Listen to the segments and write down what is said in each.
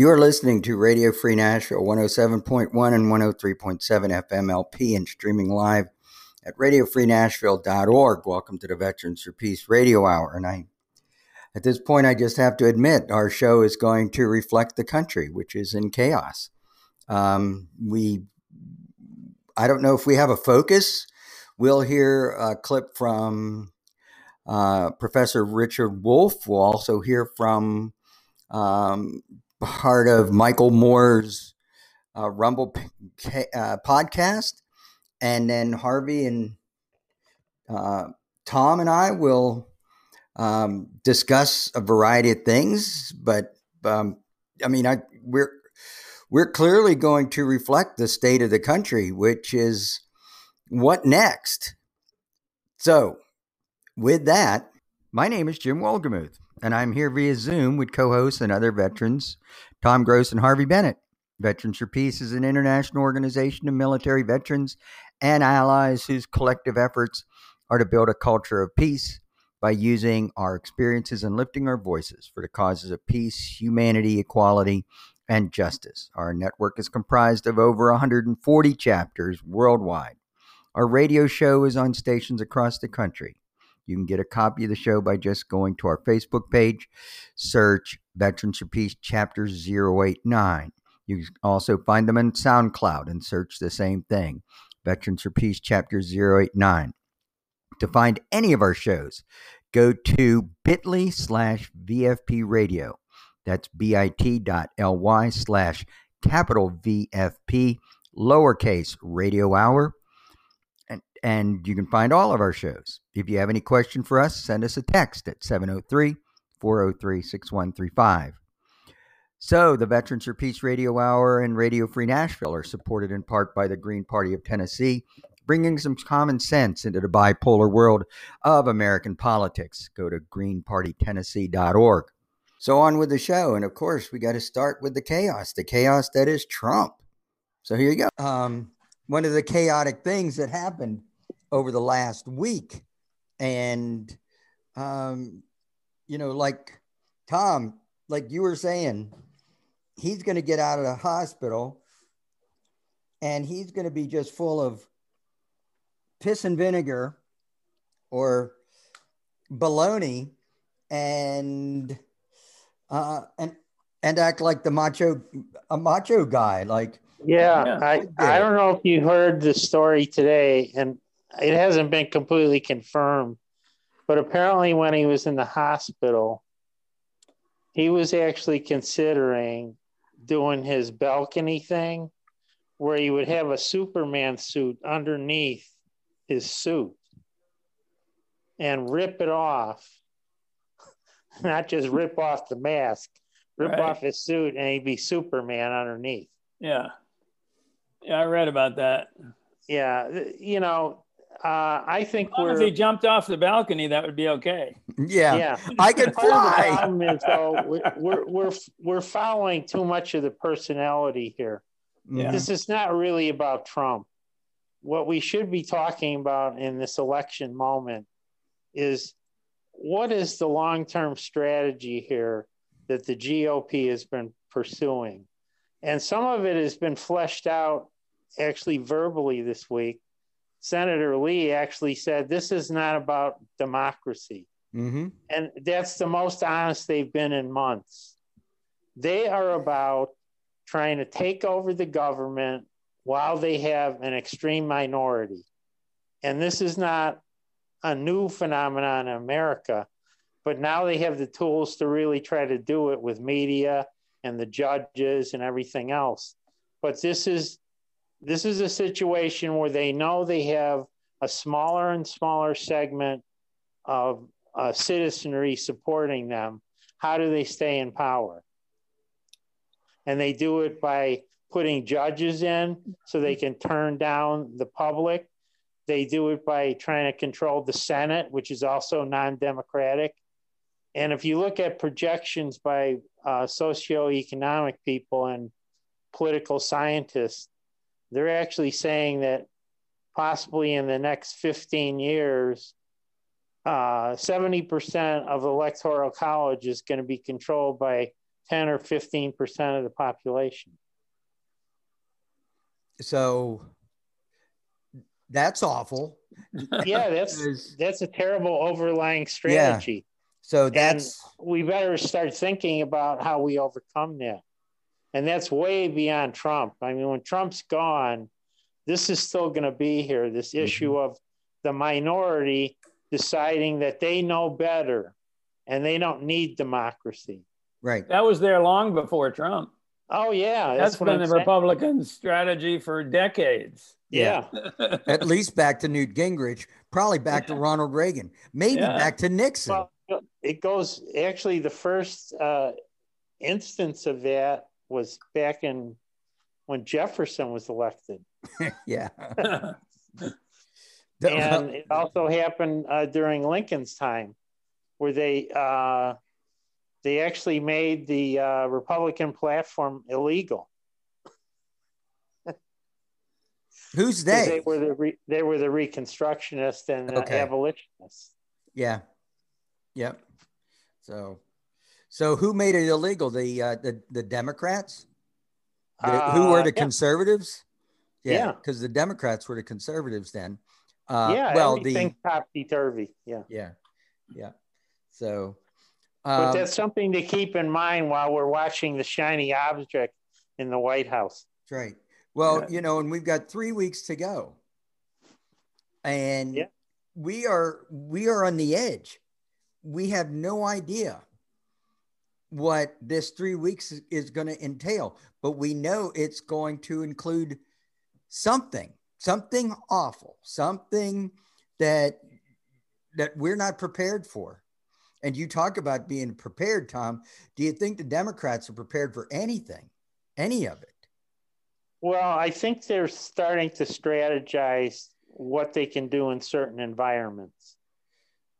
You are listening to Radio Free Nashville 107.1 and 103.7 FM LP and streaming live at radiofreenashville.org. Welcome to the Veterans for Peace Radio Hour. And I, at this point, I just have to admit our show is going to reflect the country, which is in chaos. Um, we, I don't know if we have a focus. We'll hear a clip from uh, Professor Richard Wolff. We'll also hear from um, part of Michael Moore's uh, Rumble uh, podcast. And then Harvey and uh, Tom and I will um, discuss a variety of things. But um, I mean, I, we're we're clearly going to reflect the state of the country, which is what next. So, with that, my name is Jim Wolgemuth and I'm here via Zoom with co hosts and other veterans, Tom Gross and Harvey Bennett. Veterans for Peace is an international organization of military veterans and allies whose collective efforts are to build a culture of peace by using our experiences and lifting our voices for the causes of peace, humanity, equality, and justice. Our network is comprised of over 140 chapters worldwide. Our radio show is on stations across the country. You can get a copy of the show by just going to our Facebook page, search Veterans for Peace Chapter 089. You can also find them in SoundCloud and search the same thing, Veterans for Peace Chapter 089. To find any of our shows, go to bit.ly slash VFP radio. That's bit.ly slash capital VFP lowercase radio hour and you can find all of our shows. If you have any question for us, send us a text at 703 403 6135. So, the Veterans for Peace Radio Hour and Radio Free Nashville are supported in part by the Green Party of Tennessee, bringing some common sense into the bipolar world of American politics. Go to greenpartytennessee.org. So, on with the show. And of course, we got to start with the chaos, the chaos that is Trump. So, here you go. Um, one of the chaotic things that happened over the last week. And, um, you know, like Tom, like you were saying, he's going to get out of the hospital and he's going to be just full of piss and vinegar or baloney and uh and and act like the macho a macho guy like yeah, I I don't know if you heard the story today and it hasn't been completely confirmed, but apparently when he was in the hospital, he was actually considering doing his balcony thing where he would have a Superman suit underneath his suit and rip it off. Not just rip off the mask, rip right. off his suit, and he'd be Superman underneath. Yeah. Yeah, I read about that. Yeah. You know, uh, I think well, if he jumped off the balcony, that would be okay. Yeah, yeah. I could fly. the problem is, though, we're, we're we're following too much of the personality here. Yeah. This is not really about Trump. What we should be talking about in this election moment is what is the long-term strategy here that the GOP has been pursuing, and some of it has been fleshed out actually verbally this week Senator Lee actually said this is not about democracy. Mm-hmm. And that's the most honest they've been in months. They are about trying to take over the government while they have an extreme minority. And this is not a new phenomenon in America, but now they have the tools to really try to do it with media and the judges and everything else. But this is this is a situation where they know they have a smaller and smaller segment of uh, citizenry supporting them. How do they stay in power? And they do it by putting judges in so they can turn down the public. They do it by trying to control the Senate, which is also non democratic. And if you look at projections by uh, socioeconomic people and political scientists, they're actually saying that possibly in the next 15 years, uh, 70% of electoral college is going to be controlled by 10 or 15 percent of the population. So that's awful. Yeah, that's that's a terrible overlying strategy. Yeah. So that's and we better start thinking about how we overcome that. And that's way beyond Trump. I mean, when Trump's gone, this is still going to be here. This mm-hmm. issue of the minority deciding that they know better and they don't need democracy. Right. That was there long before Trump. Oh yeah, that's, that's been I'm the saying. Republican strategy for decades. Yeah, at least back to Newt Gingrich, probably back to Ronald Reagan, maybe yeah. back to Nixon. Well, it goes actually the first uh, instance of that was back in when Jefferson was elected. yeah. and it also happened uh, during Lincoln's time, where they uh, they actually made the uh, Republican platform illegal. Who's they? They were the re- they were the Reconstructionists and the okay. abolitionists. Yeah. Yep. So, so who made it illegal? The uh, the the Democrats. The, who were uh, the yeah. conservatives? Yeah, because yeah. the Democrats were the conservatives then. Uh, yeah, well, the topsy turvy. Yeah, yeah, yeah. So, um, but that's something to keep in mind while we're watching the shiny object in the White House. That's right. Well, yeah. you know, and we've got three weeks to go, and yeah. we are we are on the edge. We have no idea what this three weeks is going to entail, but we know it's going to include something, something awful, something that that we're not prepared for. And you talk about being prepared, Tom. Do you think the Democrats are prepared for anything, any of it? Well, I think they're starting to strategize what they can do in certain environments,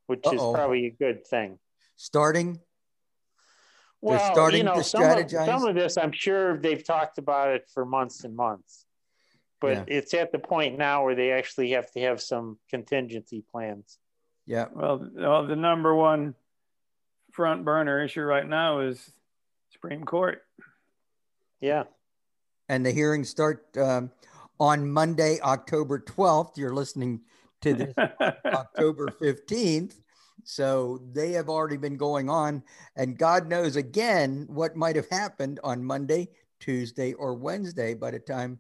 which Uh-oh. is probably a good thing. Starting? Well, they're starting you know, to some strategize. Of, some of this, I'm sure they've talked about it for months and months, but yeah. it's at the point now where they actually have to have some contingency plans. Yeah. Well, well the number one front burner issue right now is Supreme Court. Yeah. And the hearings start um, on Monday, October 12th. You're listening to this October 15th. So they have already been going on. And God knows again what might have happened on Monday, Tuesday, or Wednesday by the time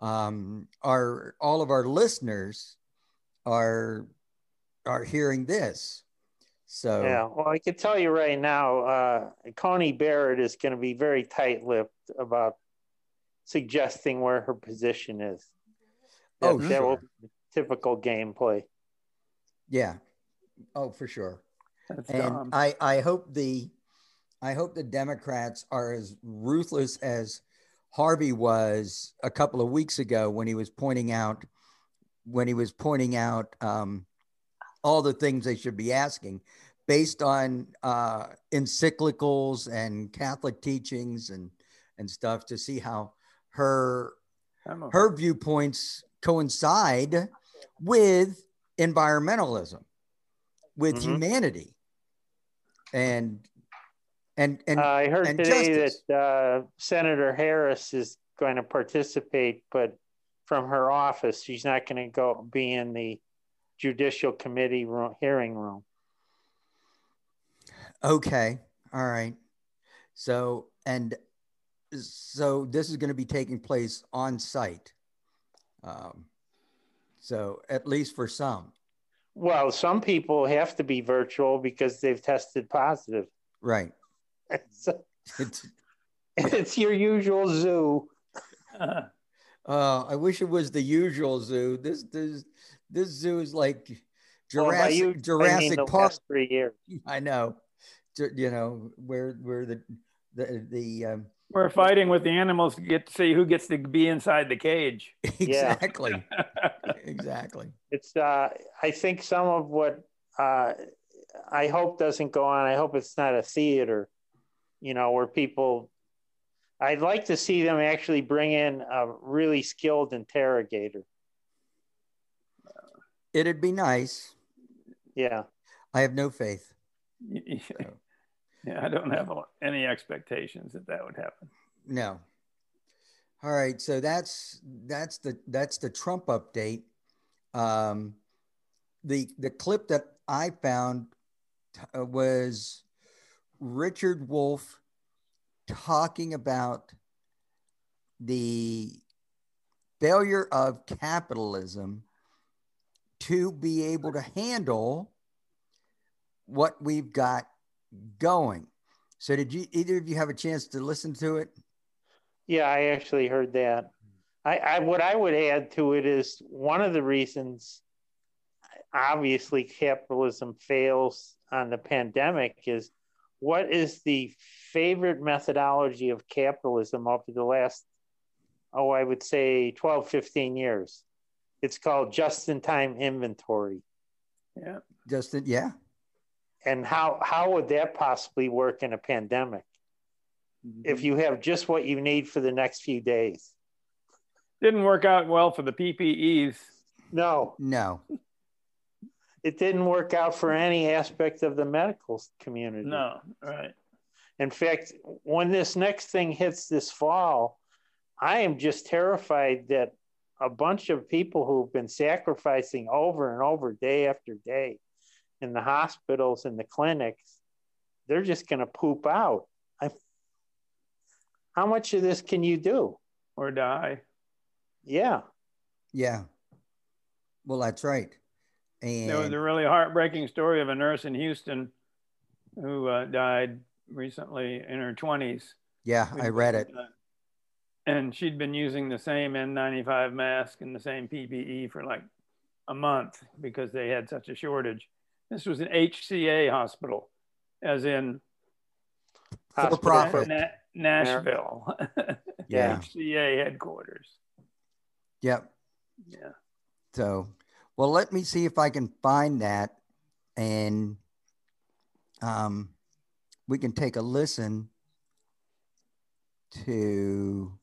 um, our all of our listeners are are hearing this. So yeah, well, I can tell you right now, uh, Coney Barrett is going to be very tight-lipped about suggesting where her position is. That, oh, sure. that will be typical gameplay. Yeah. Oh, for sure. That's and dumb. I, I hope the, I hope the Democrats are as ruthless as Harvey was a couple of weeks ago when he was pointing out, when he was pointing out um, all the things they should be asking based on uh, encyclicals and Catholic teachings and and stuff to see how her her viewpoints coincide with environmentalism, with mm-hmm. humanity, and and and uh, I heard today justice. that uh, Senator Harris is going to participate, but from her office, she's not going to go be in the judicial committee room, hearing room. Okay. All right. So, and so this is going to be taking place on site. Um, so, at least for some. Well, some people have to be virtual because they've tested positive. Right. so, it's, it's your usual zoo. Uh, I wish it was the usual zoo. This this this zoo is like Jurassic well, you, Jurassic Park. Three years. I know. You know where where the the the. Um, we're fighting with the animals to get to see who gets to be inside the cage. exactly. exactly. It's. Uh, I think some of what uh, I hope doesn't go on. I hope it's not a theater. You know where people. I'd like to see them actually bring in a really skilled interrogator. It'd be nice. Yeah. I have no faith. So. Yeah, I don't have any expectations that that would happen. No. All right, so that's that's the that's the Trump update. Um, the the clip that I found uh, was Richard Wolff talking about the failure of capitalism to be able to handle what we've got going. So, did you either of you have a chance to listen to it? Yeah, I actually heard that. I, I what I would add to it is one of the reasons, obviously, capitalism fails on the pandemic is what is the favorite methodology of capitalism over the last, oh, I would say 12, 15 years? It's called just in time inventory. Yeah. Just in, yeah. And how, how would that possibly work in a pandemic? Mm-hmm. If you have just what you need for the next few days. Didn't work out well for the PPEs. No. No. It didn't work out for any aspect of the medical community. No, right. In fact, when this next thing hits this fall, I am just terrified that a bunch of people who've been sacrificing over and over day after day in the hospitals and the clinics, they're just going to poop out. I, how much of this can you do? Or die. Yeah. Yeah. Well, that's right. And there was a really heartbreaking story of a nurse in Houston who uh, died recently in her 20s. Yeah, I read it. Uh, and she'd been using the same N95 mask and the same PPE for like a month because they had such a shortage. This was an HCA hospital, as in for profit Na- Nashville. yeah, HCA headquarters. Yep. Yeah. So, well, let me see if I can find that, and um, we can take a listen to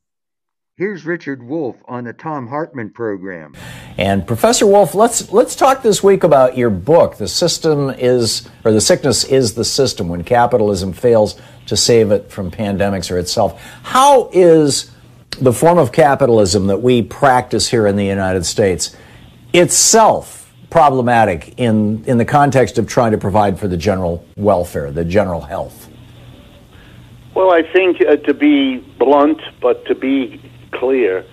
Here's Richard Wolff on the Thom Hartmann program. And Professor Wolff, let's let's talk this week about your book. The system is or the sickness is the system when capitalism fails to save it from pandemics or itself. How is the form of capitalism that we practice here in the United States itself problematic in in the context of trying to provide for the general welfare, the general health? Well, I think uh, to be blunt, but to be clear,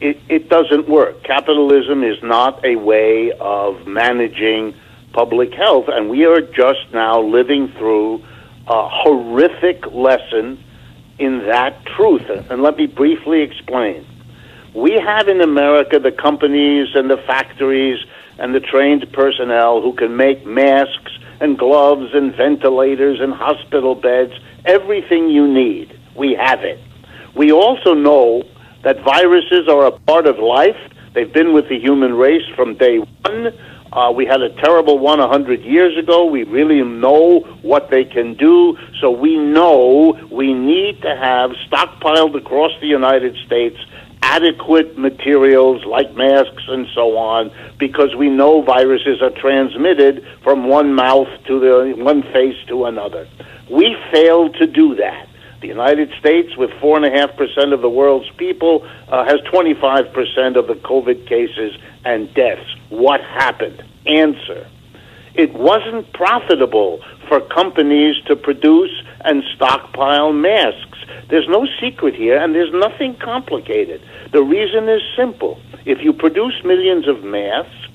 it, it doesn't work. Capitalism is not a way of managing public health, and we are just now living through a horrific lesson in that truth. And let me briefly explain. We have in America the companies and the factories and the trained personnel who can make masks and gloves and ventilators and hospital beds, everything you need. We have it. We also know that viruses are a part of life. They've been with the human race from day one. Uh, we had a terrible one a hundred years ago. We really know what they can do, so we know we need to have stockpiled across the United States adequate materials like masks and so on, because we know viruses are transmitted from one mouth to the one face to another. We failed to do that. The United States, with 4.5% of the world's people, uh, has 25% of the COVID cases and deaths. What happened? Answer. It wasn't profitable for companies to produce and stockpile masks. There's no secret here, and there's nothing complicated. The reason is simple. If you produce millions of masks,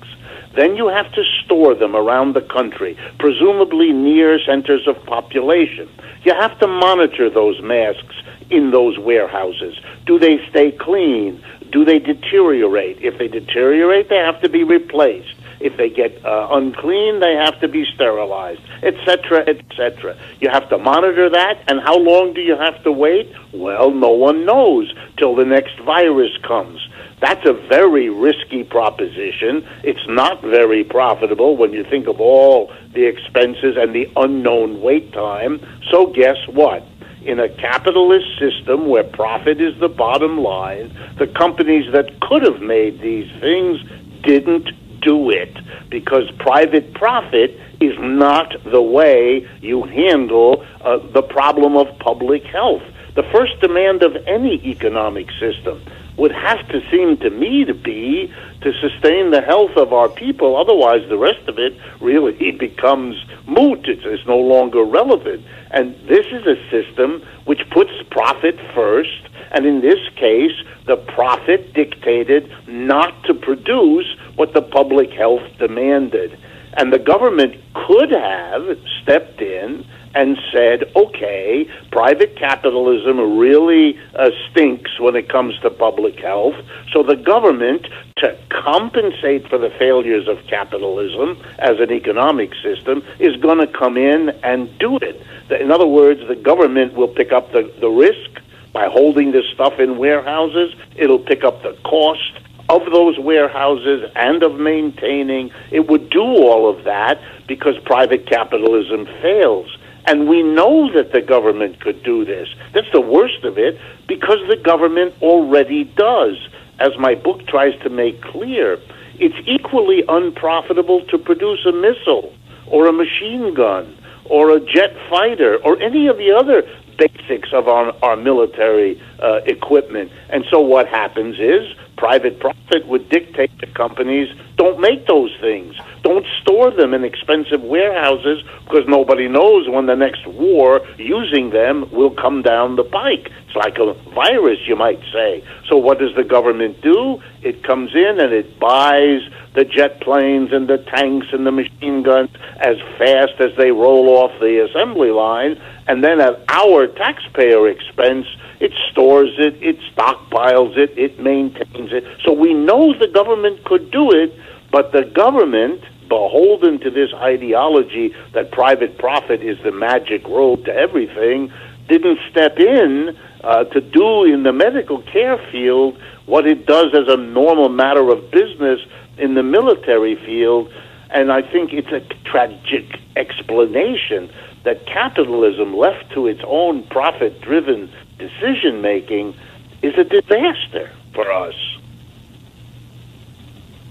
then you have to store them around the country, presumably near centers of population. You have to monitor those masks in those warehouses. Do they stay clean? Do they deteriorate? If they deteriorate, they have to be replaced. If they get uh, unclean, they have to be sterilized, etc., etc. You have to monitor that, and how long do you have to wait? Well, no one knows till the next virus comes. That's a very risky proposition. It's not very profitable when you think of all the expenses and the unknown wait time. So, guess what? In a capitalist system where profit is the bottom line, the companies that could have made these things didn't do it because private profit is not the way you handle uh, the problem of public health. The first demand of any economic system would have to seem to me to be to sustain the health of our people. Otherwise, the rest of it really becomes moot. It's, it's no longer relevant. And this is a system which puts profit first. And in this case, the profit dictated not to produce what the public health demanded. And the government could have stepped in and said, okay, private capitalism really uh, stinks when it comes to public health. So the government, to compensate for the failures of capitalism as an economic system, is going to come in and do it. In other words, the government will pick up the, the risk by holding this stuff in warehouses. It'll pick up the cost of those warehouses and of maintaining. It would do all of that because private capitalism fails. And we know that the government could do this. That's the worst of it because the government already does. As my book tries to make clear, it's equally unprofitable to produce a missile or a machine gun or a jet fighter or any of the other basics of our, our military uh, equipment. And so what happens is private profit would dictate to companies don't make those things. Don't store them in expensive warehouses because nobody knows when the next war using them will come down the pike. It's like a virus, you might say. So, what does the government do? It comes in and it buys the jet planes and the tanks and the machine guns as fast as they roll off the assembly line, and then at our taxpayer expense, it stores it, it stockpiles it, it maintains it. So we know the government could do it, but the government, beholden to this ideology that private profit is the magic road to everything, didn't step in uh, to do in the medical care field what it does as a normal matter of business in the military field. And I think it's a tragic explanation that capitalism, left to its own profit driven decision making is a disaster for us.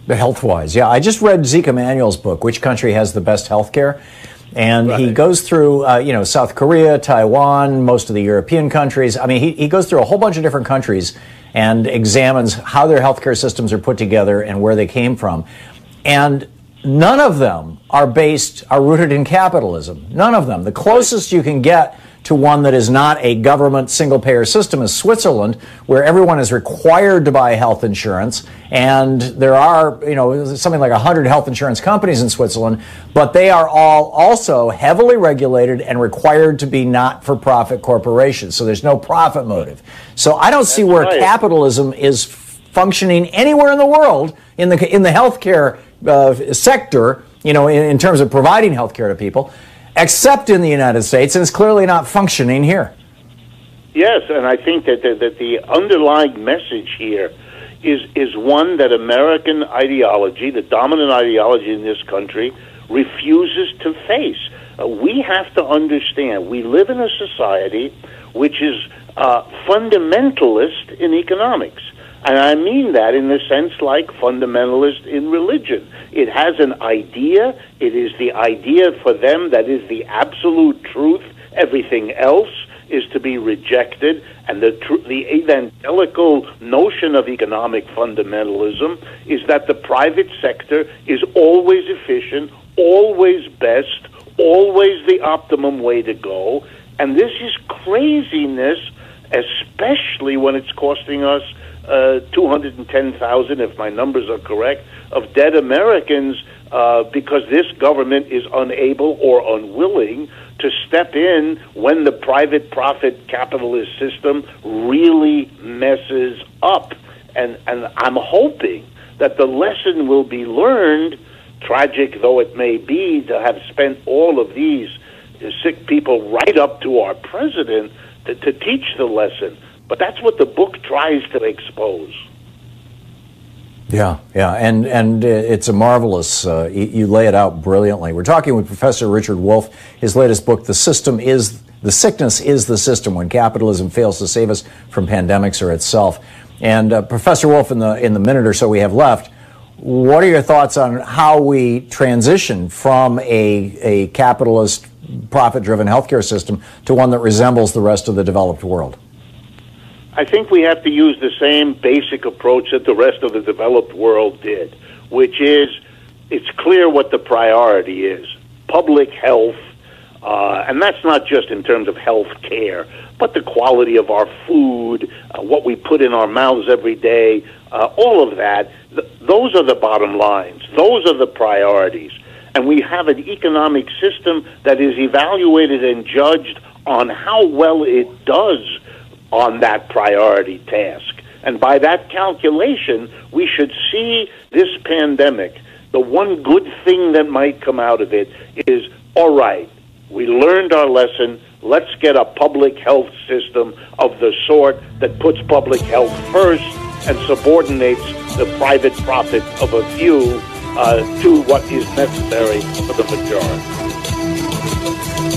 The health wise, yeah. I just read Zeke Emanuel's book, Which Country Has the Best Health Care? And right. he goes through, uh, you know, South Korea, Taiwan, most of the European countries. I mean, he, he goes through a whole bunch of different countries and examines how their healthcare systems are put together and where they came from. And none of them are based, are rooted in capitalism. None of them. The closest you can get to one that is not a government single payer system is Switzerland, where everyone is required to buy health insurance. And there are, you know, something like 100 health insurance companies in Switzerland, but they are all also heavily regulated and required to be not for profit corporations. So there's no profit motive. So I don't That's see where right. capitalism is functioning anywhere in the world in the, in the healthcare uh, sector, you know, in, in terms of providing healthcare to people except in the United States, and it's clearly not functioning here. Yes, and I think that the, that the underlying message here is is one that American ideology, the dominant ideology in this country, refuses to face. Uh, we have to understand we live in a society which is uh, fundamentalist in economics. And I mean that in the sense like fundamentalist in religion. It has an idea, it is the idea for them that is the absolute truth. Everything else is to be rejected, and the, tr- the evangelical notion of economic fundamentalism is that the private sector is always efficient, always best, always the optimum way to go. And this is craziness, especially when it's costing us uh, 210,000, if my numbers are correct, of dead Americans uh, because this government is unable or unwilling to step in when the private profit capitalist system really messes up. And, and I'm hoping that the lesson will be learned, tragic though it may be, to have spent all of these sick people right up to our president to, to teach the lesson but that's what the book tries to expose. Yeah, yeah, and and it's a marvelous. Uh, you, lay it out brilliantly. We're talking with Professor Richard Wolff. His latest book, "The System Is the Sickness Is the System: When Capitalism Fails to Save Us from Pandemics or Itself." And uh, Professor Wolff, in the in the minute or so we have left, What are your thoughts on how we transition from a, a capitalist, profit driven healthcare system to one that resembles the rest of the developed world? I think we have to use the same basic approach that the rest of the developed world did, which is it's clear what the priority is public health, uh, and that's not just in terms of health care, but the quality of our food, uh, what we put in our mouths every day, uh, all of that. Th- those are the bottom lines. Those are the priorities. And we have an economic system that is evaluated and judged on how well it does on that priority task. And by that calculation, we should see this pandemic. The one good thing that might come out of it is all right, we learned our lesson. Let's get a public health system of the sort that puts public health first and subordinates the private profit of a few uh, to what is necessary for the majority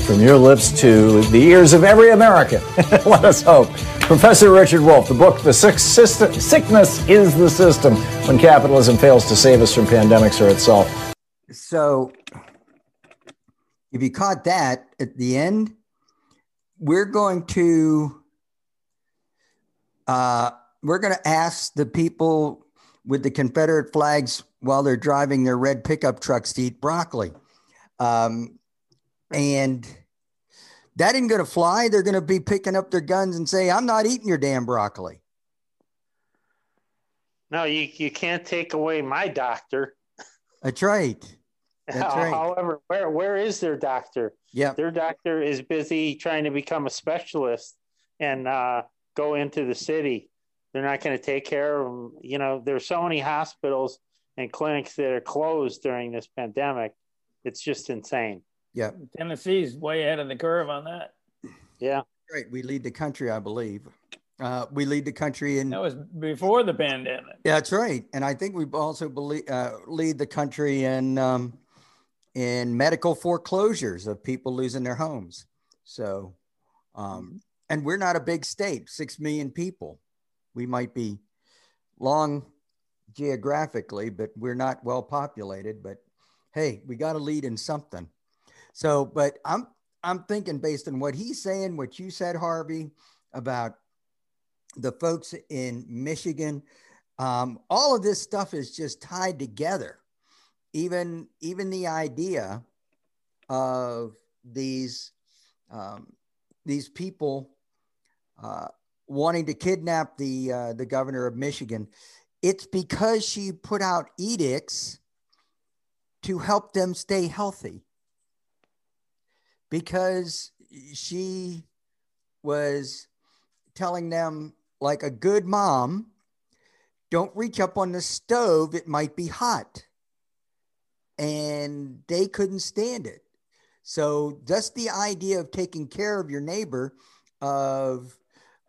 from your lips to the ears of every American. Let us hope. Professor Richard Wolff, the book, The Sick System, Sickness is the System When Capitalism Fails to Save Us from Pandemics or Itself. So, if you caught that at the end, we're going to uh, we're going to ask the people with the Confederate flags while they're driving their red pickup trucks to eat broccoli. Um, and that ain't going to fly. They're going to be picking up their guns and say, I'm not eating your damn broccoli. No, you, you can't take away my doctor. That's right. That's right. However, where, where is their doctor? Yeah. Their doctor is busy trying to become a specialist and uh, go into the city. They're not going to take care of them. You know, there's so many hospitals and clinics that are closed during this pandemic. It's just insane. Yeah. Tennessee's way ahead of the curve on that. Yeah. Right. We lead the country, I believe. Uh, we lead the country in. That was before the pandemic. Yeah, that's right. And I think we also believe, uh, lead the country in um, in medical foreclosures of people losing their homes. So, um, and we're not a big state, six million people. We might be long geographically, but we're not well populated. But hey, we got to lead in something. So, but I'm I'm thinking based on what he's saying, what you said, Harvey, about the folks in Michigan, um, all of this stuff is just tied together. Even even the idea of these um, these people uh, wanting to kidnap the uh, the governor of Michigan, it's because she put out edicts to help them stay healthy because she was telling them, like a good mom, don't reach up on the stove, it might be hot. And they couldn't stand it. So, just the idea of taking care of your neighbor, of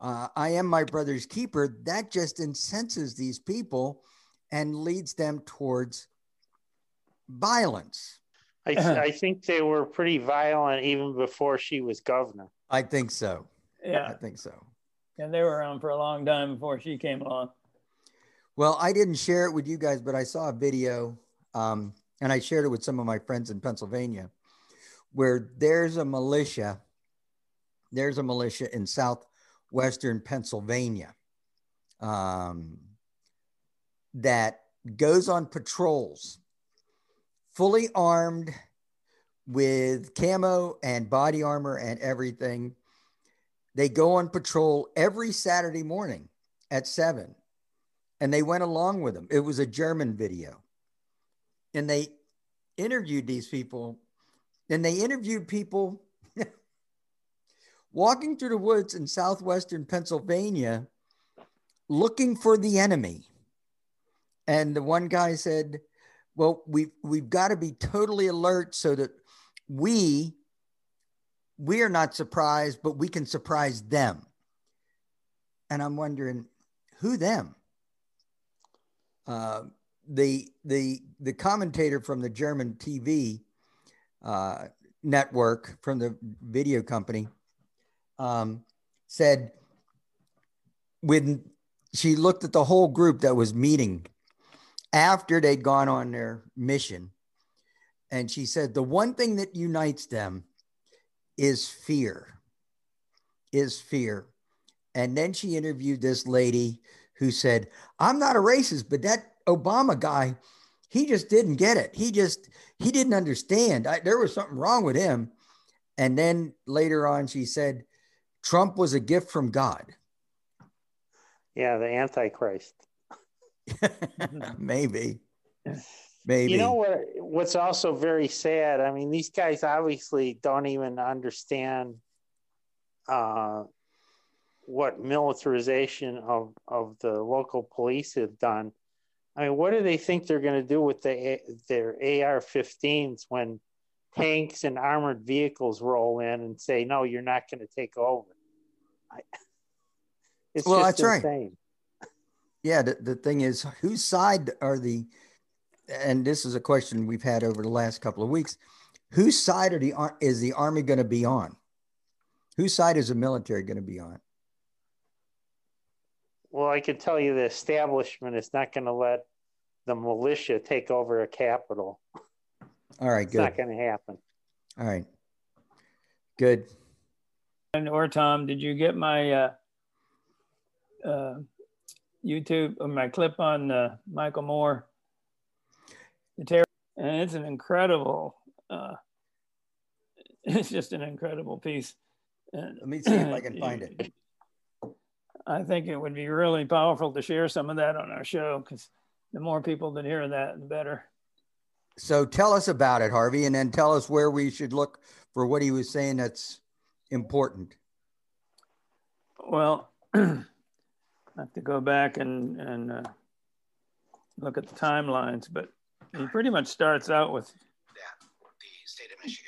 uh, I am my brother's keeper, that just incenses these people and leads them towards violence. I, I think they were pretty violent even before she was governor. I think so. Yeah. I think so. And they were around for a long time before she came along. Well, I didn't share it with you guys, but I saw a video um, and I shared it with some of my friends in Pennsylvania where there's a militia. There's a militia in southwestern Pennsylvania um, that goes on patrols fully armed with camo and body armor and everything. They go on patrol every Saturday morning at seven, and they went along with them. It was a German video. And they interviewed these people, and they interviewed people walking through the woods in southwestern Pennsylvania looking for the enemy. And the one guy said, well, we've we've got to be totally alert so that we we are not surprised, but we can surprise them. And I'm wondering who them. Uh, the the the commentator from the German TV uh, network from the video company um, said when she looked at the whole group that was meeting after they'd gone on their mission. And she said, the one thing that unites them is fear, is fear. And then she interviewed this lady who said, I'm not a racist, but that Obama guy, he just didn't get it. He just, he didn't understand. I, there was something wrong with him. And then later on, she said, Trump was a gift from God. Yeah, the Antichrist. Maybe. Maybe. You know what? What's also very sad. I mean, these guys obviously don't even understand uh, what militarization of of the local police have done. I mean, what do they think they're going to do with the their AR-15s when tanks and armored vehicles roll in and say, "No, you're not going to take over"? I, it's well, that's insane. right. Yeah, the, the thing is, whose side are the? And this is a question we've had over the last couple of weeks. Whose side are the is the army going to be on? Whose side is the military going to be on? Well, I can tell you the establishment is not going to let the militia take over a capital. All right, it's good. not going to happen. All right, good. And or Tom, did you get my uh, uh, YouTube my clip on uh, Michael Moore? The terror, and it's an incredible. Uh, it's just an incredible piece. And, Let me see if I can find it. I think it would be really powerful to share some of that on our show because the more people that hear that, the better. So tell us about it, Harvey, and then tell us where we should look for what he was saying that's important. Well, I have to go back and, and uh, look at the timelines, but he pretty much starts out with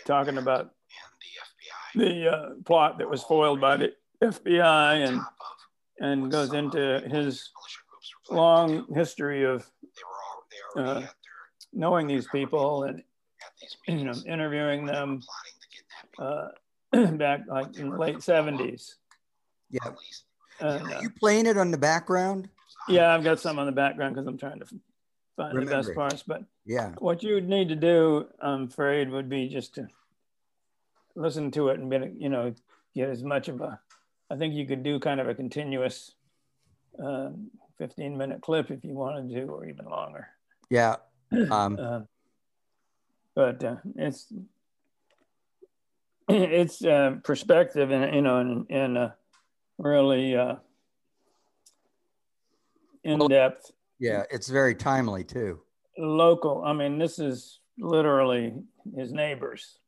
talking about the uh, plot that was foiled by the FBI and and goes into his long history of uh, knowing these people and you know interviewing them uh, back like in the late 70s yeah uh, you playing it on the background yeah i've got some on the background because i'm trying to find Remember. the best parts but yeah what you would need to do i'm afraid would be just to listen to it and be, you know get as much of a I think you could do kind of a continuous uh, 15 minute clip if you wanted to, or even longer. Yeah. Um, uh, but uh, it's it's uh, perspective and you know and, and uh, really uh, in depth. Yeah, it's very timely too. Local. I mean, this is literally his neighbors.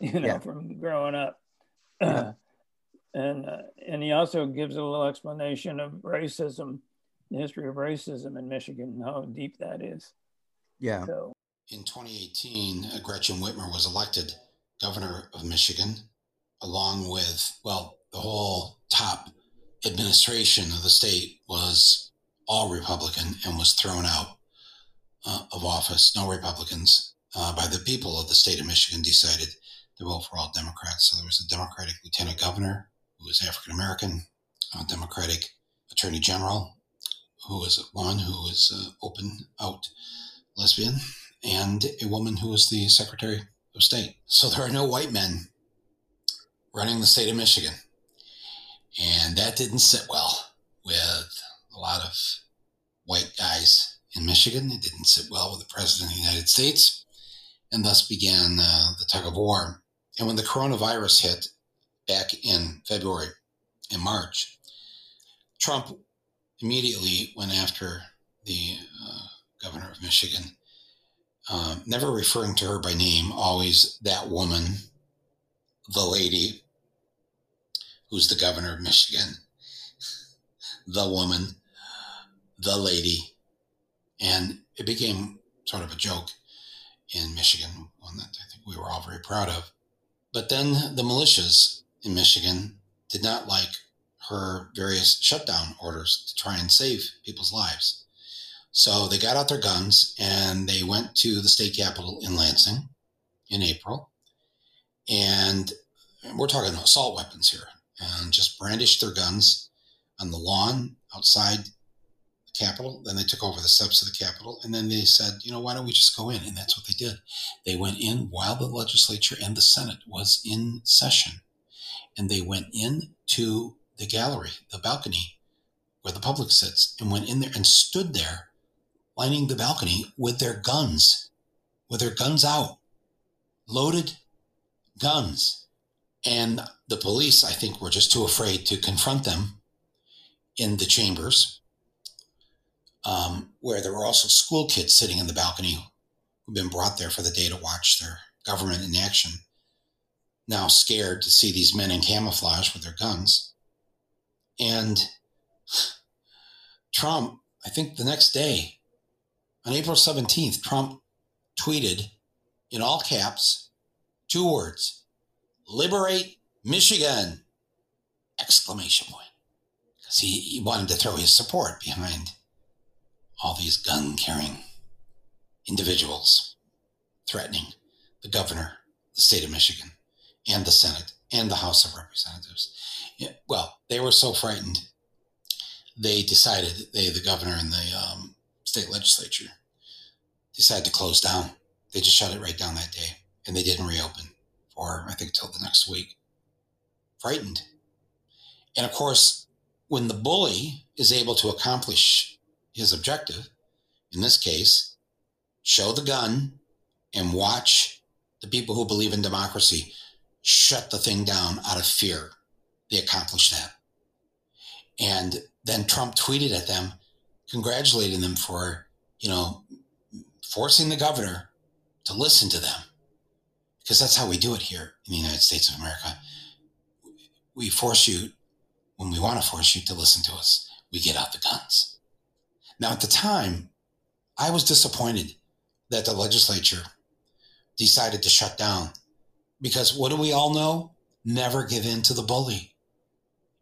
You know, yeah. from growing up. Yeah and uh, and he also gives a little explanation of racism, the history of racism in Michigan, how deep that is. Yeah. So. In 2018, uh, Gretchen Whitmer was elected governor of Michigan, along with well, the whole top administration of the state was all Republican and was thrown out uh, of office. No Republicans uh, by the people of the state of Michigan decided to vote for all Democrats. So there was a Democratic lieutenant governor who was African American, a Democratic Attorney General, who was woman who was uh, open out lesbian, and a woman who was the Secretary of State. So there are no white men running the state of Michigan. And that didn't sit well with a lot of white guys in Michigan. It didn't sit well with the President of the United States. And thus began uh, the tug of war. And when the coronavirus hit, back in February and March, Trump immediately went after the uh, governor of Michigan, uh, never referring to her by name, always that woman, the lady who's the governor of Michigan, the woman, the lady. And it became sort of a joke in Michigan, one that I think we were all very proud of. But then the militias in Michigan did not like her various shutdown orders to try and save people's lives. So they got out their guns and they went to the state capitol in Lansing in April. And we're talking assault weapons here and just brandished their guns on the lawn outside the Capitol. Then they took over the steps of the Capitol. And then they said, you know, why don't we just go in? And that's what they did. They went in while the legislature and the Senate was in session. And they went in to the gallery, the balcony where the public sits, and went in there and stood there lining the balcony with their guns, with their guns out, loaded guns. And the police, I think, were just too afraid to confront them in the chambers um, where there were also school kids sitting in the balcony who've been brought there for the day to watch their government in action. Now scared to see these men in camouflage with their guns. And Trump, I think the next day, on April 17th, Trump tweeted in all caps two words liberate Michigan! Exclamation point. Because he, he wanted to throw his support behind all these gun carrying individuals threatening the governor, the state of Michigan, and the Senate and the House of Representatives. well, they were so frightened, they decided, they, the governor and the um, state legislature, decided to close down. They just shut it right down that day, and they didn't reopen for, I think, till the next week. Frightened. And of course, when the bully is able to accomplish his objective, in this case, show the gun and watch the people who believe in democracy shut the thing down out of fear. They accomplished that. And then Trump tweeted at them, congratulating them for, you know, forcing the governor to listen to them. Because that's how we do it here in the United States of America. We force you, when we want to force you to listen to us, we get out the guns. Now, at the time, I was disappointed that the legislature decided to shut down because what do we all know? Never give in to the bully.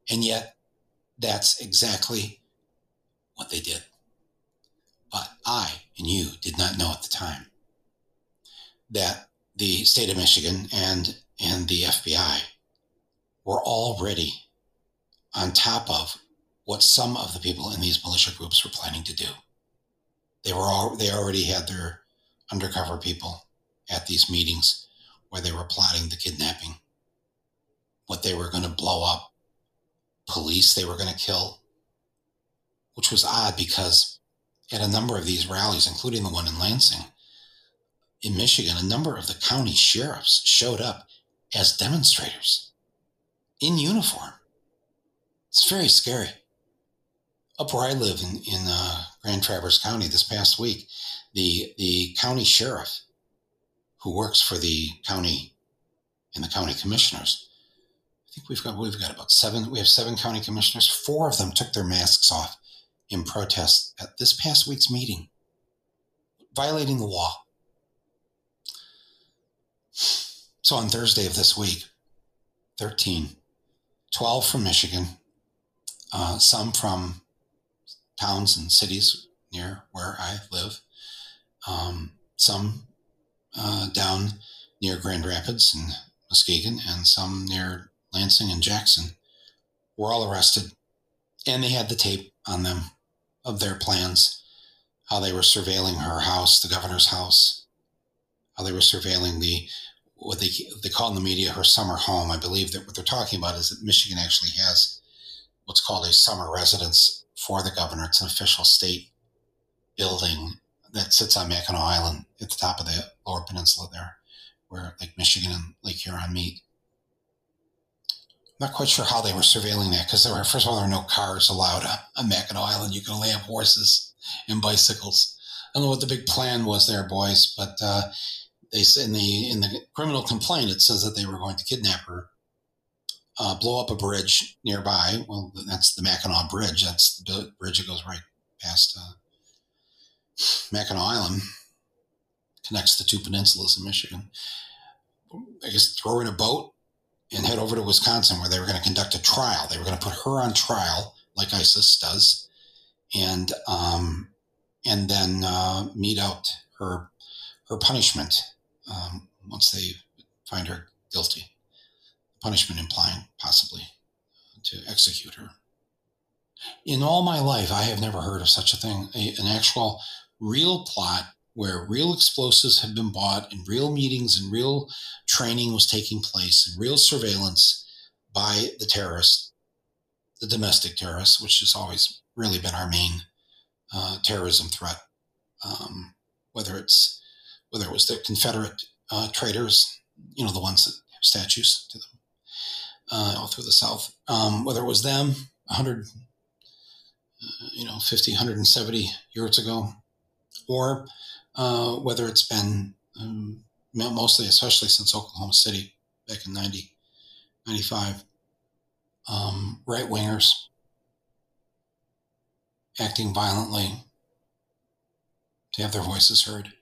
And yet, that's exactly what they did. But I and you did not know at the time that the state of Michigan and, and the FBI were already on top of what some of the people in these militia groups were planning to do. They were all, they already had their undercover people at these meetings where they were plotting the kidnapping, what they were going to blow up, police they were going to kill, which was odd because at a number of these rallies, including the one in Lansing, in Michigan, a number of the county sheriffs showed up as demonstrators in uniform. It's very scary up where I live in, in uh, Grand Traverse County this past week, the, the county sheriff who works for the county and the county commissioners, I think we've got, we've got about seven, we have seven county commissioners. Four of them took their masks off in protest at this past week's meeting, violating the law. So on Thursday of this week, 13, 12 from Michigan, uh, some from towns and cities near where I live. Um, some uh, down near Grand Rapids and Muskegon, and some near Lansing and Jackson were all arrested. And they had the tape on them of their plans, how they were surveilling her house, the governor's house, they were surveilling the what they they call in the media her summer home. I believe that what they're talking about is that Michigan actually has what's called a summer residence for the governor. It's an official state building that sits on Mackinac Island at the top of the lower peninsula there, where Lake Michigan and Lake Huron meet. I'm not quite sure how they were surveilling that because there were, first of all, there were no cars allowed on Mackinac Island. You could only have horses and bicycles. I don't know what the big plan was there, boys, but uh, they in the in the criminal complaint it says that they were going to kidnap her uh, blow up a bridge nearby. Well, that's the Mackinac Bridge. That's the bridge that goes right past uh, Mackinac Island, connects the two peninsulas in Michigan. I guess throw in a boat and head over to Wisconsin where they were going to conduct a trial. They were going to put her on trial, like ISIS does, and um, and then uh, mete out her her punishment um, once they find her guilty punishment implying possibly to execute her. In all my life, I have never heard of such a thing a, an actual real plot where real explosives have been bought and real meetings and real training was taking place and real surveillance by the terrorists, the domestic terrorists, which has always really been our main uh, terrorism threat. Um, whether it's whether it was the Confederate uh, traitors, you know, the ones that have statues to them uh, all through the South, um, whether it was them 100, uh, you know, 50, 170 years ago, or uh, whether it's been um, mostly, especially since Oklahoma City back in 90, 95, um, right wingers acting violently to have their voices heard.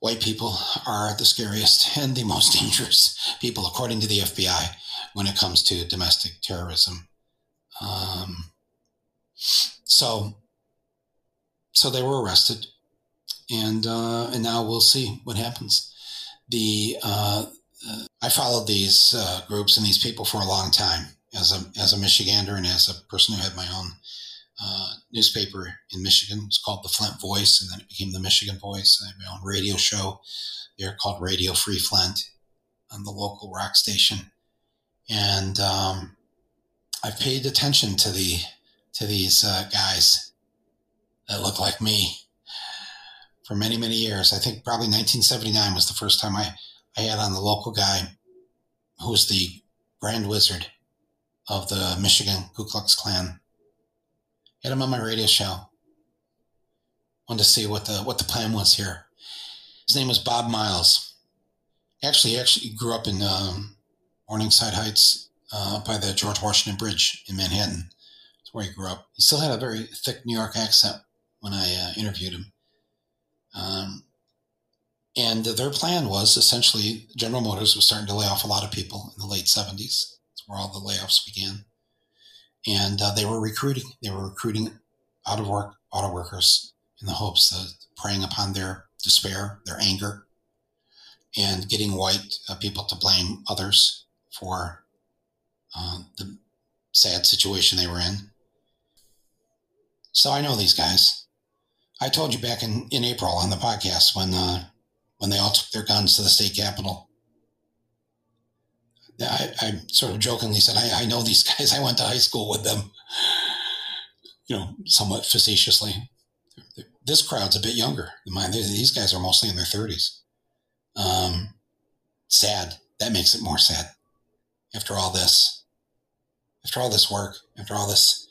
White people are the scariest and the most dangerous people, according to the FBI, when it comes to domestic terrorism. Um, so, so they were arrested, and uh, and now we'll see what happens. The uh, uh, I followed these uh, groups and these people for a long time as a as a Michigander and as a person who had my own uh, newspaper in Michigan. It's called the Flint Voice, and then it became the Michigan Voice. I have my own radio show there called Radio Free Flint on the local rock station, and um, I've paid attention to the to these uh, guys that look like me for many many years. I think probably 1979 was the first time I I had on the local guy who was the Grand Wizard of the Michigan Ku Klux Klan had him on my radio show. Wanted to see what the what the plan was here. His name was Bob Miles. Actually, he actually grew up in um, Morningside Heights uh, by the George Washington Bridge in Manhattan. That's where he grew up. He still had a very thick New York accent when I uh, interviewed him. Um, and their plan was essentially General Motors was starting to lay off a lot of people in the late 70s. That's where all the layoffs began and uh, they were recruiting. They were recruiting out of work auto workers in the hopes of preying upon their despair, their anger, and getting white uh, people to blame others for uh, the sad situation they were in. So I know these guys. I told you back in, in April on the podcast when uh, when they all took their guns to the state capitol I, I sort of jokingly said, I, I know these guys. I went to high school with them, you know, somewhat facetiously. This crowd's a bit younger than mine. These guys are mostly in their 30s. Um, sad. That makes it more sad. After all this, after all this work, after all this,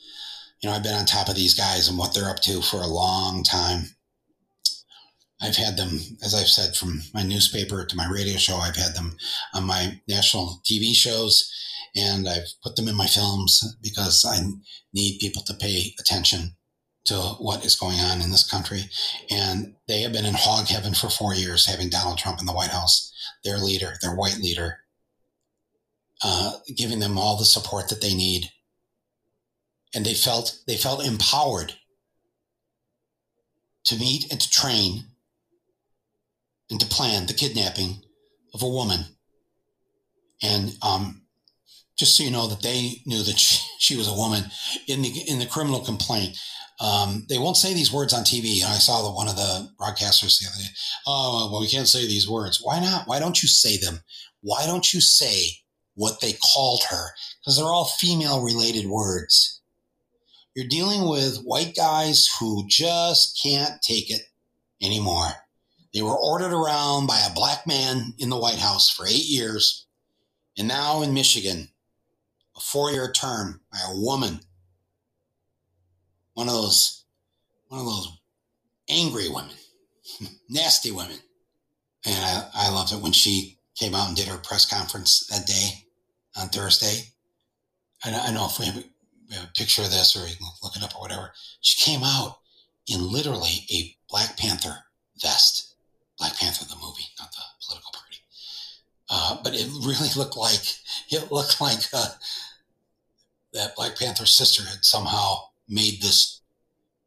you know, I've been on top of these guys and what they're up to for a long time. I've had them, as I've said, from my newspaper to my radio show. I've had them on my national TV shows, and I've put them in my films because I need people to pay attention to what is going on in this country. And they have been in hog heaven for four years, having Donald Trump in the White House, their leader, their white leader, uh, giving them all the support that they need. And they felt they felt empowered to meet and to train and to plan the kidnapping of a woman. And um, just so you know that they knew that she, she, was a woman in the in the criminal complaint. Um, they won't say these words on TV. I saw the, one of the broadcasters the other day. Oh, well, we can't say these words. Why not? Why don't you say them? Why don't you say what they called her? Because they're all female related words. You're dealing with white guys who just can't take it anymore. They were ordered around by a black man in the White House for eight years. And now in Michigan, a four year term by a woman. One of those, one of those angry women, nasty women. And I, I loved it when she came out and did her press conference that day on Thursday. I, know if we have, we have a picture of this or you can look it up or whatever. She came out in literally a Black Panther vest Black Panther, the movie, not the political party. Uh, but it really looked like it looked like uh, that Black Panther's sister had somehow made this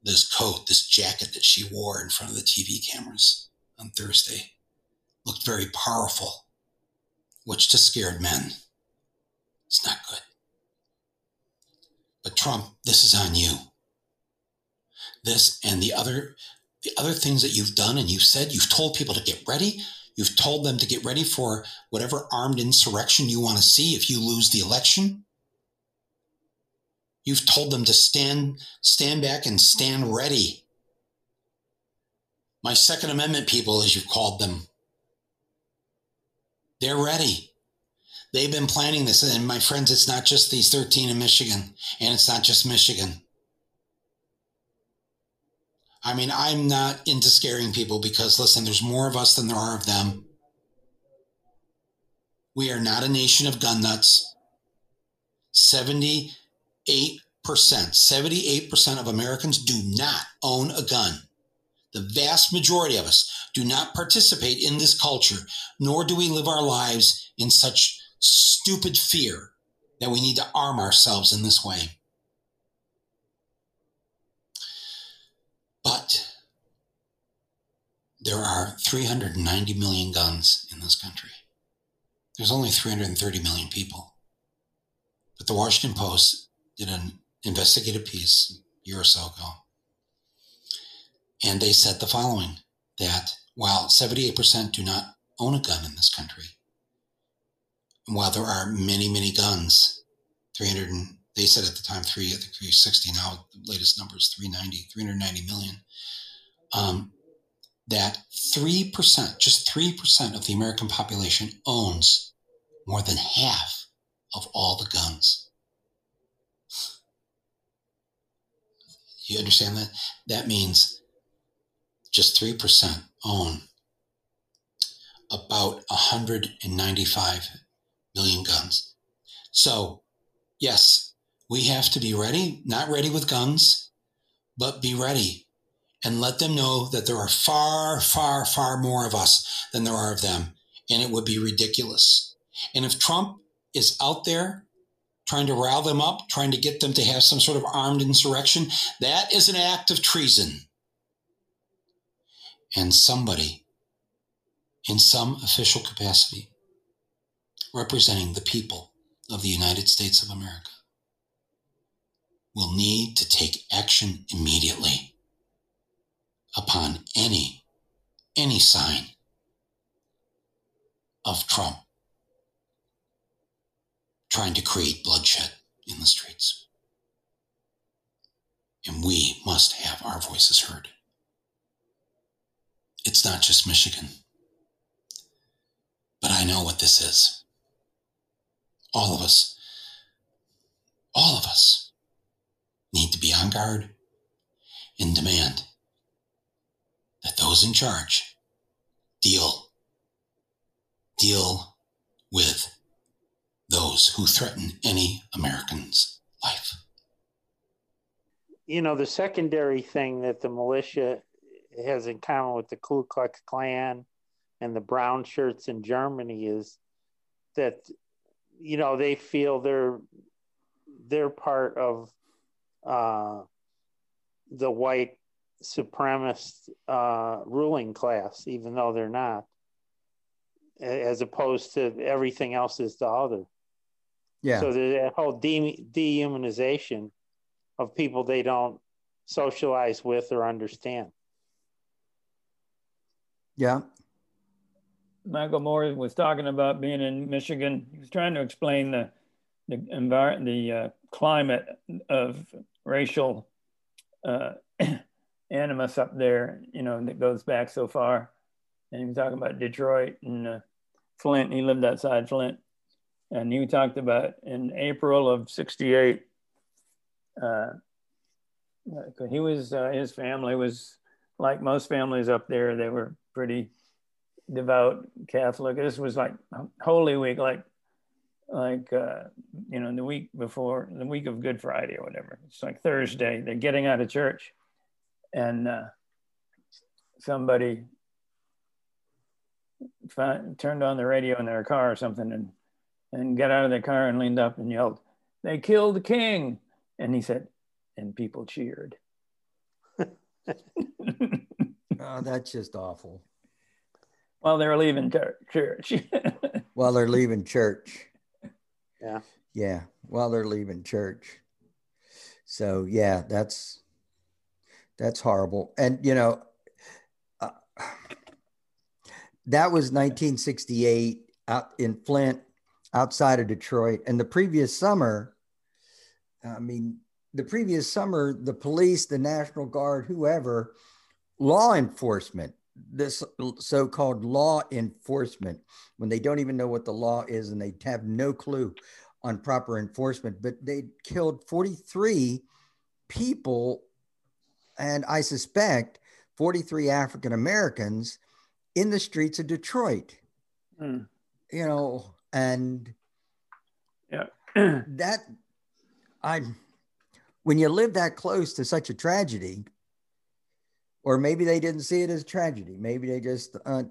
this coat, this jacket that she wore in front of the TV cameras on Thursday. Looked very powerful, which to scared men is not good. But Trump, this is on you. This and the other the other things that you've done and you've said, you've told people to get ready. You've told them to get ready for whatever armed insurrection you want to see if you lose the election. You've told them to stand stand back and stand ready. My Second Amendment people, as you've called them, they're ready. They've been planning this. And my friends, it's not just these 13 in Michigan, and it's not just Michigan. I mean, I'm not into scaring people because, listen, there's more of us than there are of them. We are not a nation of gun nuts. 78%, 78% of Americans do not own a gun. The vast majority of us do not participate in this culture, nor do we live our lives in such stupid fear that we need to arm ourselves in this way. But there are 390 million guns in this country. There's only 330 million people. But the Washington Post did an investigative piece a year or so ago. And they said the following that while 78% do not own a gun in this country, while there are many, many guns, 300 and they said at the time three, I think 360. Now the latest number is 390, 390 million. Um, that 3%, just 3% of the American population owns more than half of all the guns. You understand that? That means just 3% own about 195 million guns. So, yes, we have to be ready, not ready with guns, but be ready and let them know that there are far, far, far more of us than there are of them. And it would be ridiculous. And if Trump is out there trying to rile them up, trying to get them to have some sort of armed insurrection, that is an act of treason. And somebody in some official capacity representing the people of the United States of America will need to take action immediately upon any any sign of Trump trying to create bloodshed in the streets. And we must have our voices heard. It's not just Michigan. But I know what this is. All of us, all of us need to be on guard and demand that those in charge deal deal with those who threaten any American's life. You know, the secondary thing that the militia has in common with the Ku Klux Klan and the brown shirts in Germany is that you know they feel they're they're part of uh, the white supremacist uh, ruling class, even though they're not, as opposed to everything else is the other. Yeah. So the whole de- dehumanization of people they don't socialize with or understand. Yeah. Michael Moore was talking about being in Michigan. He was trying to explain the the environment, the uh, climate of racial uh, animus up there, you know, that goes back so far. And he was talking about Detroit and uh, Flint. He lived outside Flint. And he talked about in April of 68, uh, he was, uh, his family was like most families up there, they were pretty devout Catholic. This was like Holy Week, like like uh, you know the week before the week of good friday or whatever it's like thursday they're getting out of church and uh, somebody found, turned on the radio in their car or something and and got out of their car and leaned up and yelled they killed the king. And he said and people cheered. Oh that's just awful. While they're leaving church. While they're leaving church yeah. Yeah. While they're leaving church. So yeah, that's that's horrible. And you know, uh, that was 1968 out in Flint, outside of Detroit. And the previous summer, I mean, the previous summer, the police, the National Guard, whoever, law enforcement, this so called law enforcement, when they don't even know what the law is and they have no clue on proper enforcement, but they killed 43 people, and I suspect 43 African Americans in the streets of Detroit. Mm. You know, and yeah, that I when you live that close to such a tragedy, or maybe they didn't see it as tragedy. Maybe they just. Uh,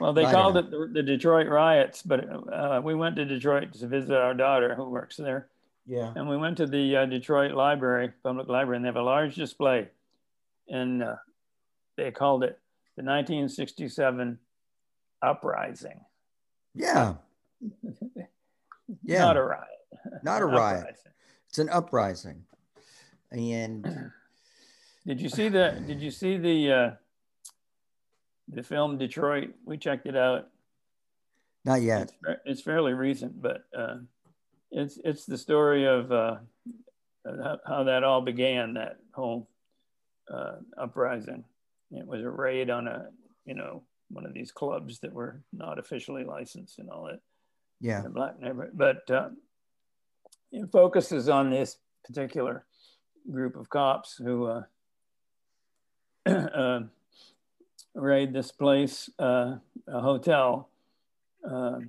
well, they called it the, the, Detroit riots, but uh, we went to Detroit to visit our daughter who works there. Yeah. And we went to the uh, Detroit Library, Public Library, and they have a large display. And uh, they called it the 1967 Uprising. Yeah. yeah. Not a riot. Not a riot. It's an uprising. And did you see the did you see the uh the film Detroit? We checked it out. Not yet. It's, it's fairly recent, but uh it's it's the story of uh how that all began, that whole uh, uprising. It was a raid on a, you know, one of these clubs that were not officially licensed and all that. Yeah. black neighborhood. But uh, it focuses on this particular group of cops who uh, uh, raid this place, uh, a hotel. Uh,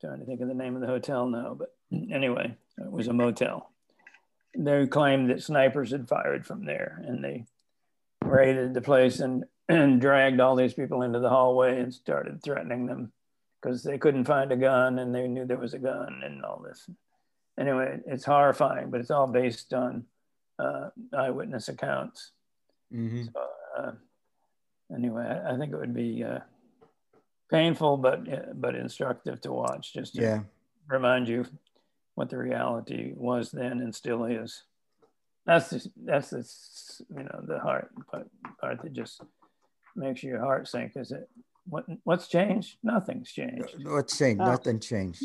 trying to think of the name of the hotel now, but anyway, it was a motel. They claimed that snipers had fired from there, and they raided the place and and dragged all these people into the hallway and started threatening them because they couldn't find a gun and they knew there was a gun and all this anyway, it's horrifying, but it's all based on uh, eyewitness accounts. Mm-hmm. So, uh, anyway, I, think it would be uh, painful, but uh, but instructive to watch, just to yeah. remind you what the reality was then and still is. That's the, that's the you know the heart part, part that just makes your heart sink. Is it what what's changed? Nothing's changed. What's changed? Oh. Nothing changed.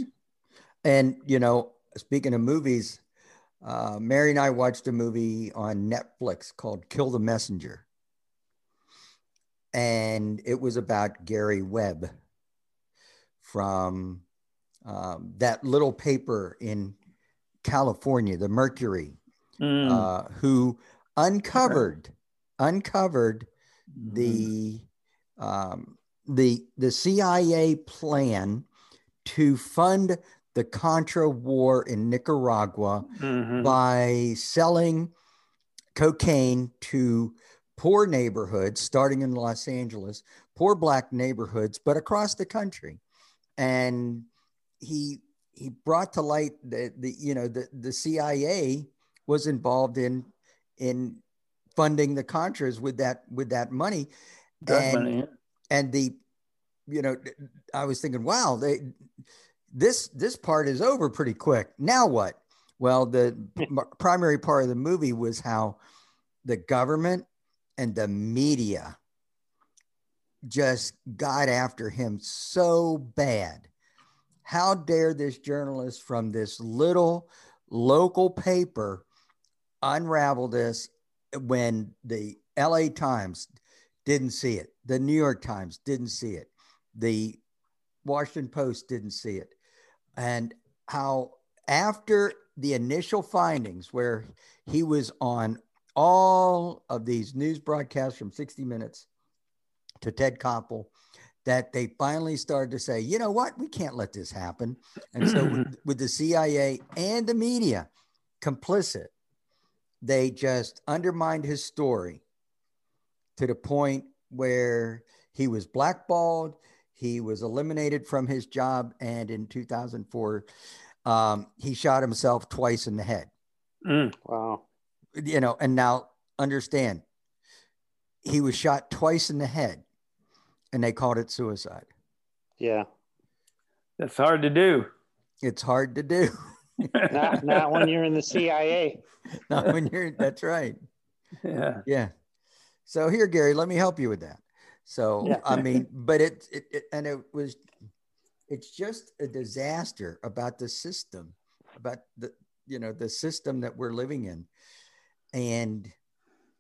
And you know, speaking of movies, uh, Mary and I watched a movie on Netflix called Kill the Messenger. And it was about Gary Webb from um, that little paper in California, the Mercury, mm. uh, who uncovered uncovered mm-hmm. the um, the the CIA plan to fund the Contra war in Nicaragua mm-hmm. by selling cocaine to poor neighborhoods, starting in Los Angeles, poor black neighborhoods, but across the country. And he he brought to light that the you know the, the CIA was involved in in funding the Contras with that with that money. and, money. and the you know I was thinking, wow, they this this part is over pretty quick. Now what? Well, the primary part of the movie was how the government and the media just got after him so bad. How dare this journalist from this little local paper unravel this when the LA Times didn't see it, the New York Times didn't see it, the Washington Post didn't see it and how after the initial findings where he was on all of these news broadcasts from 60 minutes to ted koppel that they finally started to say you know what? We can't let this happen. And so with, with the cia and the media complicit they just undermined his story to the point where he was blackballed he was eliminated from his job, and in 2004, um, he shot himself twice in the head. Mm, wow. You know, and now understand, he was shot twice in the head, and they called it suicide. Yeah. That's hard to do. It's hard to do. not, not when you're in the CIA. not when you're, that's right. Yeah. Yeah. So here, Gary, let me help you with that. So, Yeah. I mean, but it, it, it, and it was, it's just a disaster about the system, about the, you know, the system that we're living in. And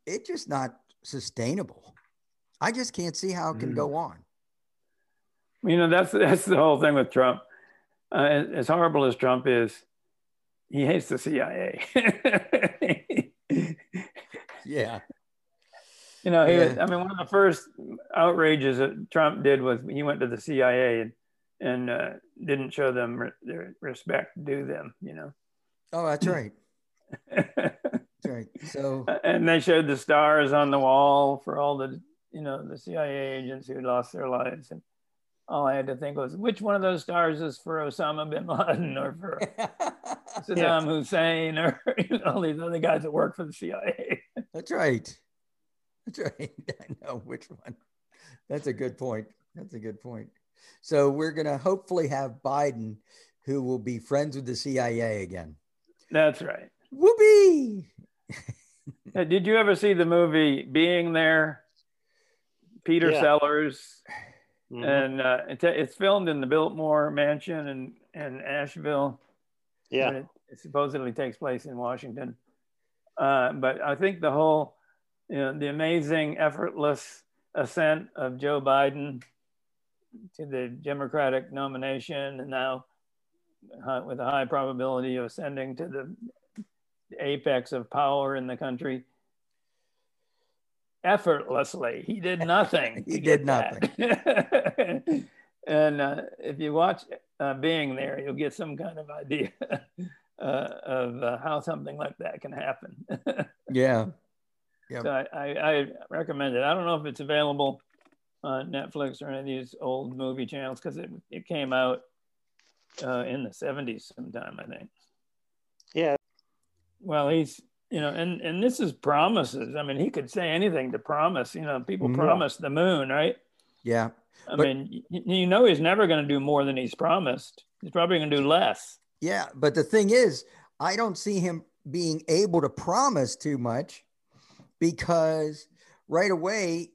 it's just not sustainable. I just can't see how it can Mm. go on. You know, that's that's the whole thing with Trump. Uh, as, as horrible as Trump is, he hates the CIA. Yeah. You know, he was, I mean, one of the first outrages that Trump did was he went to the CIA and and uh, didn't show them re- their respect due them. You know, Oh, that's right. That's right. So, and they showed the stars on the wall for all the you know the CIA agents who lost their lives and. All I had to think was, which one of those stars is for Osama bin Laden or for Saddam Hussein or you know, all these other guys that work for the CIA. That's right. That's right. I know which one. That's a good point. That's a good point. So we're going to hopefully have Biden, who will be friends with the CIA again. That's right. Whoopee! Did you ever see the movie Being There? Peter Yeah. Sellers, Mhm. and uh, it's, it's filmed in the Biltmore Mansion in, in Asheville. yeah. It, it supposedly takes place in Washington. Uh, but I think the whole, you know, the amazing, effortless ascent of Joe Biden to the Democratic nomination, and now uh, with a high probability of ascending to the apex of power in the country effortlessly. He did nothing. He did nothing. and uh, if you watch uh, Being There, you'll get some kind of idea uh, of uh, how something like that can happen. Yeah. Yep. So I, I, I recommend it. I don't know if it's available on Netflix or any of these old movie channels because it, it came out uh, in the 70s sometime, I think. Yeah. Well, he's, you know, and, and this is promises. I mean, he could say anything to promise, you know, people Mhm. promise the moon, right? Yeah. I But- mean, you know, he's never going to do more than he's promised. He's probably going to do less. Yeah. But the thing is, I don't see him being able to promise too much because right away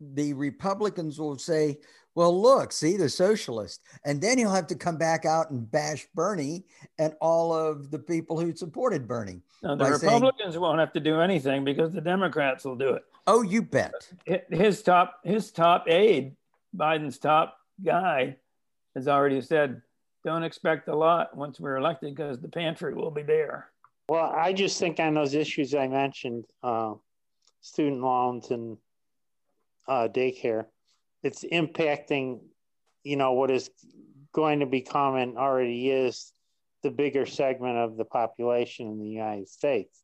the Republicans will say, well, look, see the socialist. And then he'll have to come back out and bash Bernie and all of the people who supported Bernie. Now, the By saying- Republicans won't have to do anything because the Democrats will do it. Oh, you bet. his top his top aide, Biden's top guy, has already said, "Don't expect a lot once we're elected because the pantry will be bare." Well, I just think on those issues I mentioned, uh, student loans and uh, daycare, it's impacting, you know, what is going to become and already is the bigger segment of the population in the United States.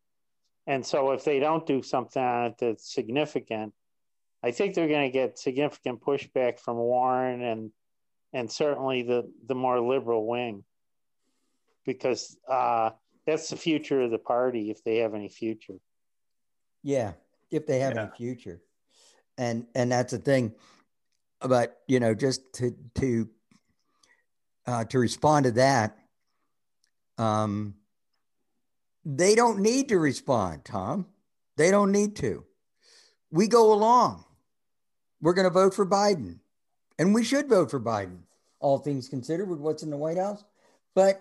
And so if they don't do something on it that's significant, I think they're going to get significant pushback from Warren and and certainly the the more liberal wing because uh, that's the future of the party if they have any future. Yeah, if they have any future, and and that's the thing. But you know, just to to uh, to respond to that, um, they don't need to respond, Tom. They don't need to. We go along. We're going to vote for Biden, and we should vote for Biden, all things considered, with what's in the White House. But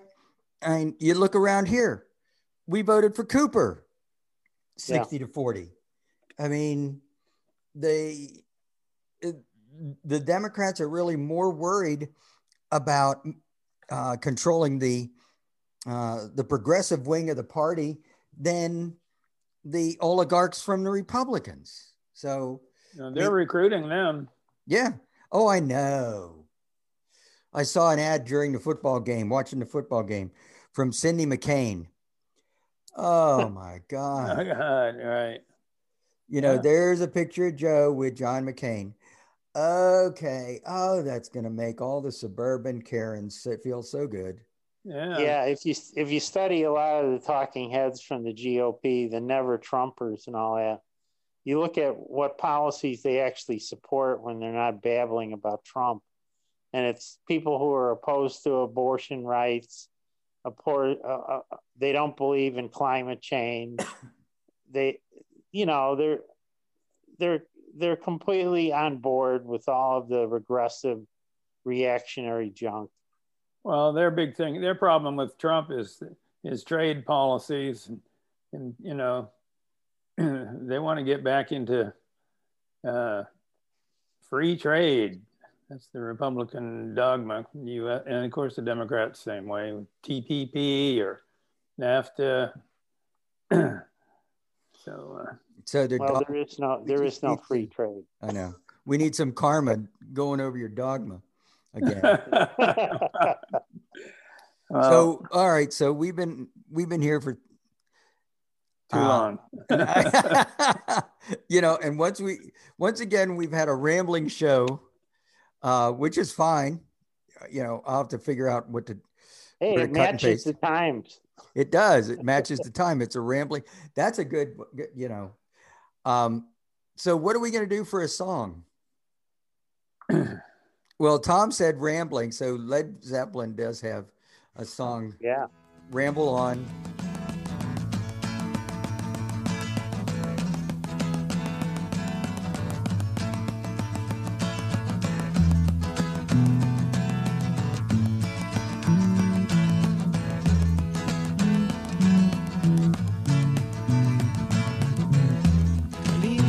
I mean, you look around here. We voted for Cooper, Yeah. 60 to 40. I mean, they it- the Democrats are really more worried about uh, controlling the uh, the progressive wing of the party than the oligarchs from the Republicans. So they're recruiting them. yeah. Oh, I know. I saw an ad during the football game, watching the football game from Cindy McCain. Oh my Oh, God. God, right? You know, Yeah. there's a picture of Joe with John McCain. Okay. Oh, that's going to make all the suburban Karens feel so good. Yeah. Yeah, if you if you study a lot of the talking heads from the GOP, the never Trumpers and all that, you look at what policies they actually support when they're not babbling about Trump. And it's people who are opposed to abortion rights, a poor. Uh, uh, they don't believe in climate change. they, you know, they're they're they're completely on board with all of the regressive, reactionary junk. Well, their big thing, their problem with Trump is his trade policies, and, and you know, they want to get back into uh, free trade. That's the Republican dogma. US, and of course, the Democrats same way TPP or NAFTA. so, uh, so well, there is no there is no free trade. I know. We need some karma going over your dogma again. well, so, all right. So we've been we've been here for too uh, long. you know, and once we once again we've had a rambling show, uh, which is fine. You know, I'll have to figure out what to. Hey, it matches the times. It does. It matches the time. It's a rambling. That's a good. You know, um, so what are we going to do for a song? well, Tom said rambling, so Led Zeppelin does have a song. Yeah. Ramble on.